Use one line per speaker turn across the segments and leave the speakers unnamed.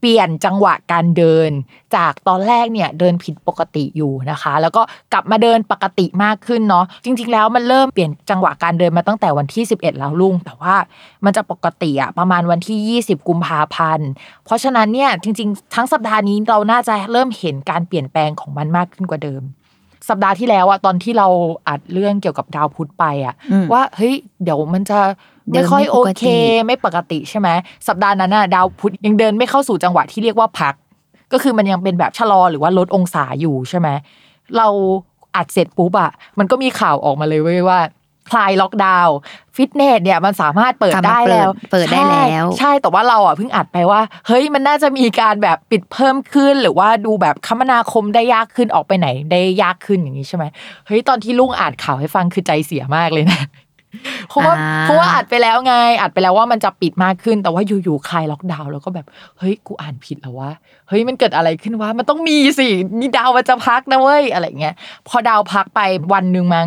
เปลี่ยนจังหวะการเดิน จากตอนแรกเนี่ยเดินผิดปกติอยู่นะคะ แล้วก็กลับมาเดินปกติมากขึ้นเนาะจริง ๆ แล้วมันเริ่มเปลี่ยนจังหวะการเดินมาตั้งแต่วันที่ 11 แล้วลุง แต่ว่ามันจะปกติอะประมาณวันที่ 20 กุมภาพันธ์เพราะฉะนั้นเนี่ยจริง ๆ ทั้งสัปดาห์นี้เราน่าจะเริ่มเห็นการเปลี่ยนแปลงของมันมากขึ้นกว่าเดิมสัปดาห์ที่แล้วอะตอนที่เราอัดเรื่องเกี่ยวกับดาวพุธไปอะ
อืม
ว่าเฮ้ยเดี๋ยวมันจะ
เดิ
ไม่
น
ค่อย
ไม่
โอ
ปกติ
เค ไม่ปกติใช่ไหมสัปดาห์นั้นน่ะดาวพุธยังเดินไม่เข้าสู่จังหวะที่เรียกว่าพัก ก็คือมันยังเป็นแบบชะลอหรือว่าลดองศาอยู่ใช่ไหมเราอัดเสร็จปุ๊บอะมันก็มีข่าวออกมาเลยเว้ยว่าคลายล็อกดาวน์ฟิตเนสเนี่ยมันสามารถเปิด
กลับมา
ได้แล้ว
เปิดเปิดได้แล้ว
ใช่ใช่แต่ว่าเราอะเพิ่งอัดไปว่า เฮ้ยมันน่าจะมีการแบบปิดเพิ่มขึ้น หรือว่าดูแบบคมนาคมได้ยากขึ้นออกไปไหนได้ยากขึ้นอย่างนี้ใช่ไหมเฮ้ยตอนที่ลุงอ่านข่าวให้ฟังคือใจเสียมากเลยนะ เพราะว่า
อ่า
เพราะว่าอัดไปแล้วไง อัดไปแล้วว่ามันจะปิดมากขึ้น แต่ว่าอยู่ๆคลายล็อกดาวน์แล้วก็แบบ เฮ้ย กูอ่านผิดแล้ววะ เฮ้ย มันเกิดอะไรขึ้นวะ มันต้องมีสินี่ดาวมันจะพักนะเว้ย อะไรเงี้ย พอดาวพักไปวันหนึ่งมั้ง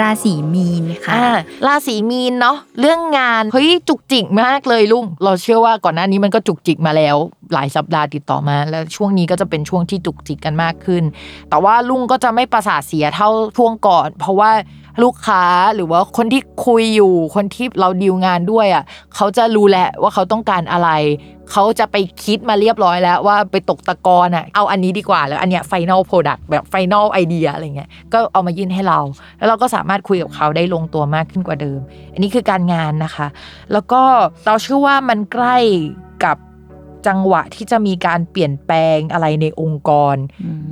ราศีมีนค่ะ
ราศีมีนเนาะเรื่องงานเฮ้ยจุกจิกมากเลยลุงเราเชื่อว่าก่อนหน้านี้มันก็จุกจิกมาแล้ว หลายสัปดาห์ติดต่อมา แล้วช่วงนี้ก็จะเป็นช่วงที่จุกจิกกันมากขึ้น แต่ว่าลุงก็จะไม่ประสาทเสียเท่าช่วงก่อน เพราะว่าลูกค้าหรือว่าคนที่คุยอยู่คนที่เราดีลงานด้วยอะเขาจะรู้แหละว่าเขาต้องการอะไร เขาจะไปคิดมาเรียบร้อยแล้วว่าไปตกตะกอนอะเอาอันนี้ดีกว่าแล้วอันเนี้ย final product แบบ final idea อะไรเงี้ยก็เอามายื่นให้เรา แล้วเราก็สามารถคุยกับเขาได้ลงตัวมากขึ้นกว่าเดิม อันนี้คือการงานนะคะ แล้วก็เราเชื่อว่ามันใกล้ จังหวะที่จะมีการเปลี่ยนแปลงอะไรในองค์กร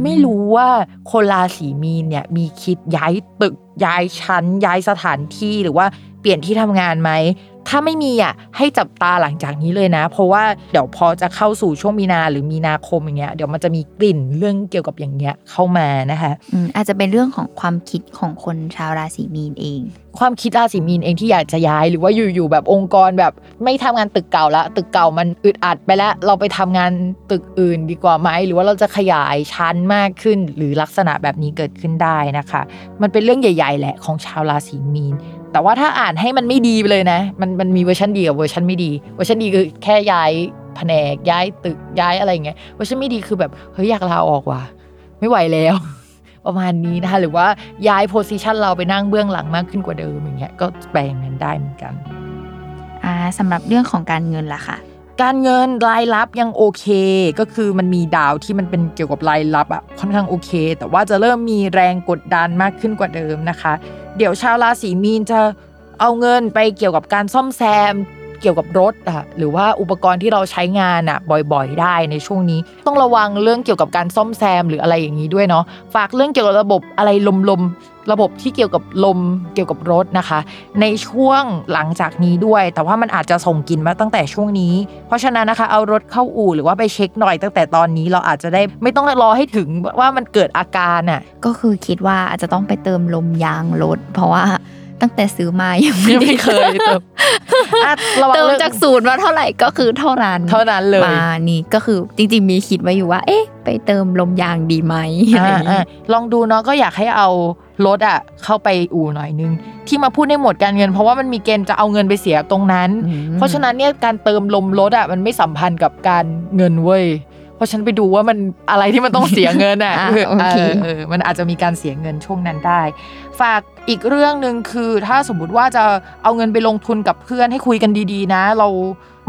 ไม่รู้ว่าคนราศีมีนเนี่ยมีคิดย้ายตึกย้ายชั้น ย้ายสถานที่หรือว่า เปลี่ยนที่ทำงานไหมถ้าไม่มีอะให้จับตาหลังจากนี้เลยนะ เพราะว่าเดี๋ยวพอจะเข้าสู่ช่วงมีนาหรือมีนาคมอย่างเงี้ยเดี๋ยวมันจะมีกลิ่นเรื่องเกี่ยวกับอย่างเงี้ยเข้ามานะคะ
อืมอาจจะเป็นเรื่องของความคิดของคนชาวราศีมีนเอง
ความคิดราศีมีนเองที่อยากจะย้ายหรือว่าอยู่ๆแบบองค์กรแบบไม่ทำงานตึกเก่าละตึกเก่ามันอึดอัดไปแล้วเราไปทำงานตึกอื่นดีกว่าไหมหรือว่าเราจะขยายชั้นมากขึ้น หรือลักษณะแบบนี้เกิดขึ้นได้นะคะ มันเป็นเรื่องใหญ่ ๆ แหละของชาวราศีมีน แต่ว่าถ้าอ่านให้มันไม่ดีไปเลยนะ มันมันมีเวอร์ชันดีกับเวอร์ชันไม่ดี เวอร์ชันดีคือแค่ย้ายแผนกย้ายตึกย้ายอะไรอย่างเงี้ย เวอร์ชันไม่ดีคือแบบเฮ้ยอยากลาออกว่ะไม่ไหวแล้ว ประมาณนี้นะคะหรือว่าย้าย position เราไปนั่งเบื้องหลังมากขึ้นกว่าเดิมอย่างเงี้ยก็แปลงั้นได้เหมือนกัน
อ่าสำหรับเรื่องของการเงินล่ะค่ะ
การเงินรายรับยังโอเค ก็คือมันมีดาวที่มันเป็นเกี่ยวกับรายรับอะค่อนข้างโอเค แต่ว่าจะเริ่มมีแรงกดดันมากขึ้นกว่าเดิมนะคะ เดี๋ยวชาวราศีมีนจะเอาเงินไปเกี่ยวกับการซ่อมแซม เกี่ยวกับรถอะหรือว่าอุปกรณ์ที่เราใช้งานอะบ่อยๆ ได้ในช่วงนี้ ต้องระวังเรื่องเกี่ยวกับการซ่อมแซมหรืออะไรอย่างนี้ด้วยเนาะฝากเรื่องเกี่ยวกับระบบอะไรลมๆ ระบบที่เกี่ยวกับลมเกี่ยวกับรถนะคะ ในช่วงหลังจากนี้ด้วย แต่ว่ามันอาจจะส่งกลิ่นมาตั้งแต่ช่วงนี้ เพราะฉะนั้นนะคะเอารถเข้าอู่หรือว่าไปเช็คหน่อยตั้งแต่ตอนนี้เราอาจจะได้ไม่ต้องรอให้ถึงว่ามันเกิดอาการอะ
ก็คือคิดว่าอาจจะต้องไปเติมลมยางรถเพราะว่าตั้งแต่ซื้อมายังไม่
ยัง
ได้
ไม่เคยเติมอะระวัง
เติม
เรื่อง
จากศูนย์มาเท่าไหร่ก็คือเท่านั้น
เท่านั้นเลย
มานี่ก็คือจริงๆมีคิดไว้อยู่ว่า เอ๊ะ ไปเติมลมยางดีไหมอะไรอย่าง
อ่า
งี้
อ่าลองดูเนาะก็อยากให้เอา รถอะเข้าไปอู่หน่อยนึง ที่มาพูดในหมวดการเงิน เพราะว่ามันมีเกณฑ์จะเอาเงินไปเสียตรงนั้น
อืม
เพราะฉะนั้นเนี่ยการเติมลมรถอะมันไม่สัมพันธ์กับการเงินเว้ยเพราะฉันไปดูว่ามันอะไรที่มันต้องเสียเงินอะ
อะ
เออ
โอเค
เออเออมันอาจจะมีการเสียเงินช่วงนั้นได้ ฝากอีกเรื่องหนึ่งคือถ้าสมมุติว่าจะเอาเงินไปลงทุนกับเพื่อนให้คุยกันดีๆ นะ เรา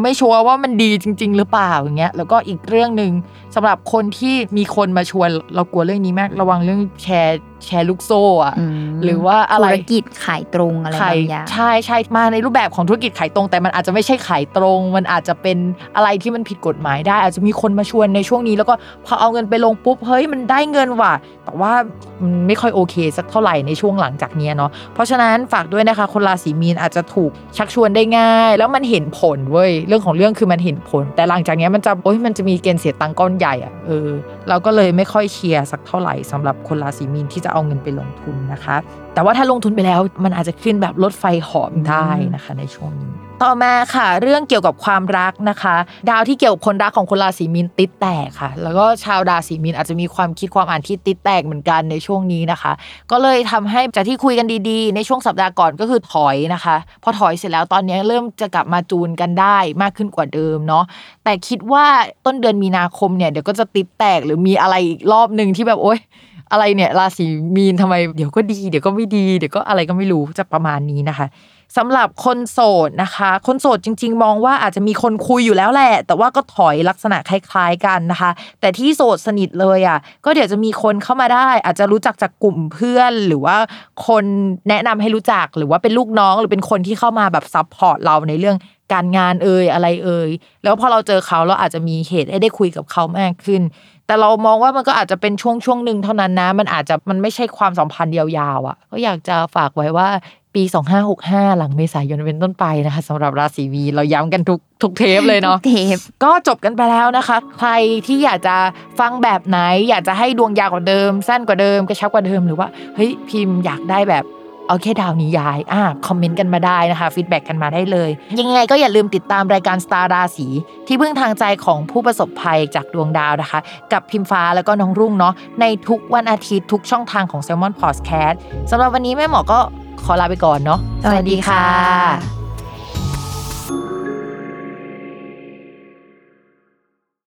ไม่ชัวร์ว่ามันดีจริง ๆ หรือเปล่าอย่างเงี้ยแล้วก็อีกเรื่องหนึ่งสำหรับคนที่มีคนมาชวนเรากลัวเรื่องนี้มาก ระวังเรื่องแชร์แชร์ลูกโซ่อะ
ม
หรือว่าอะไร
ธุรกิจขายตรงอะไร
ขา
บายงอย่าง
ใช่ใช่มาในรูปแบบของธุรกิจขายตรง แต่มันอาจจะไม่ใช่ขายตรง มันอาจจะเป็นอะไรที่มันผิดกฎหมายได้ อาจจะมีคนมาชวนในช่วงนี้ แล้วก็พอเอาเงินไปลงปุ๊บเฮ้ยมันได้เงินว่ะแต่ว่ามันไม่ค่อยโอเค สักเท่าไหร่ในช่วงหลังจากเนี้ยเนาะเพราะฉะนั้นฝากด้วยนะคะ คนราศีมีนอาจจะถูกชักชวนได้ง่าย แล้วมันเห็นผลเว้ยเรื่องของเรื่องคือมันเห็นผล แต่หลังจากเนี้ยมันจะโอ้ยมันจะมีเกณฑ์เสียตังค์ก้อนใหญ่อะเออ เราก็เลยไม่ค่อยเชียร์สักเท่าไหร่สำหรับคนราศีมีนที่จะเอาเงินไปลงทุนนะคะ แต่ว่าถ้าลงทุนไปแล้วมันอาจจะขึ้นแบบรถไฟหอมได้นะคะในช่วงนี้ต่อมาค่ะ เรื่องเกี่ยวกับความรักนะคะ ดาวที่เกี่ยวกับคนรักของคนราศีมีนติดแตกค่ะ แล้วก็ชาวราศีมีนอาจจะมีความคิดความอ่านที่ติดแตกเหมือนกันในช่วงนี้นะคะ ก็เลยทำให้จากที่คุยกันดีๆ ในช่วงสัปดาห์ก่อนก็คือถอยนะคะ พอถอยเสร็จแล้วตอนนี้เริ่มจะกลับมาจูนกันได้มากขึ้นกว่าเดิมเนาะแต่คิดว่าต้นเดือนมีนาคมเนี่ยเดี๋ยวก็จะจิตแตกหรือมีอะไรอีกรอบหนึ่งที่แบบโอ๊ยอะไรเนี่ยราศีมีนทำไมเดี๋ยวก็ดีเดี๋ยวก็ไม่ดีเดี๋ยวก็อะไรก็ไม่รู้จะประมาณนี้นะคะสำหรับคนโสดนะคะ คนโสดจริง ๆ มองว่าอาจจะมีคนคุยอยู่แล้วแหละ แต่ว่าก็ถอยลักษณะคล้ายๆกันนะคะ แต่ที่โสดสนิทเลยอะก็เดี๋ยวจะมีคนเข้ามาได้ อาจจะรู้จักจากกลุ่มเพื่อน หรือว่าคนแนะนำให้รู้จักหรือว่าเป็นลูกน้องหรือเป็นคนที่เข้ามาแบบ support เราในเรื่องการงานเอ่ยอะไรเอ่ยแล้วพอเราเจอเขาเราอาจจะมีเหตุให้ได้คุยกับเขามากขึ้น แต่เรามองว่ามันก็อาจจะเป็นช่วงช่วงหนึ่งเท่านั้นนะ มันอาจจะมันไม่ใช่ความสัมพันธ์ยาวๆอะ ก็อยากจะฝากไว้ว่าปี 2565 หลังเมษายนเป็นต้นไปนะคะสำหรับราศีวีเราย้ำกันทุกทุกเทปเลยเนาะ
เทป
ก็จบกันไปแล้วนะคะ ใครที่อยากจะฟังแบบไหน อยากจะให้ดวงยาวกว่าเดิม สั้นกว่าเดิมกระชับกว่าเดิมหรือว่าเฮ้ยพิมพ์อยากได้แบบ เอาแค่ดาวนี้ย้ายอ่า comment กันมาได้นะคะ feedback กันมาได้เลย ยังไงก็อย่าลืมติดตามรายการสตาร์ราศีที่พึ่งทางใจของผู้ประสบภัยจากดวงดาวนะคะ กับพิมฟ้าแล้วก็น้องรุ่งเนาะในทุกวันอาทิตย์ทุกช่องทางของ Salmon Podcast สำหรับวันนี้แม่หมอก็ขอลาไปก่อนเนาะ
สวัสดีค่ะ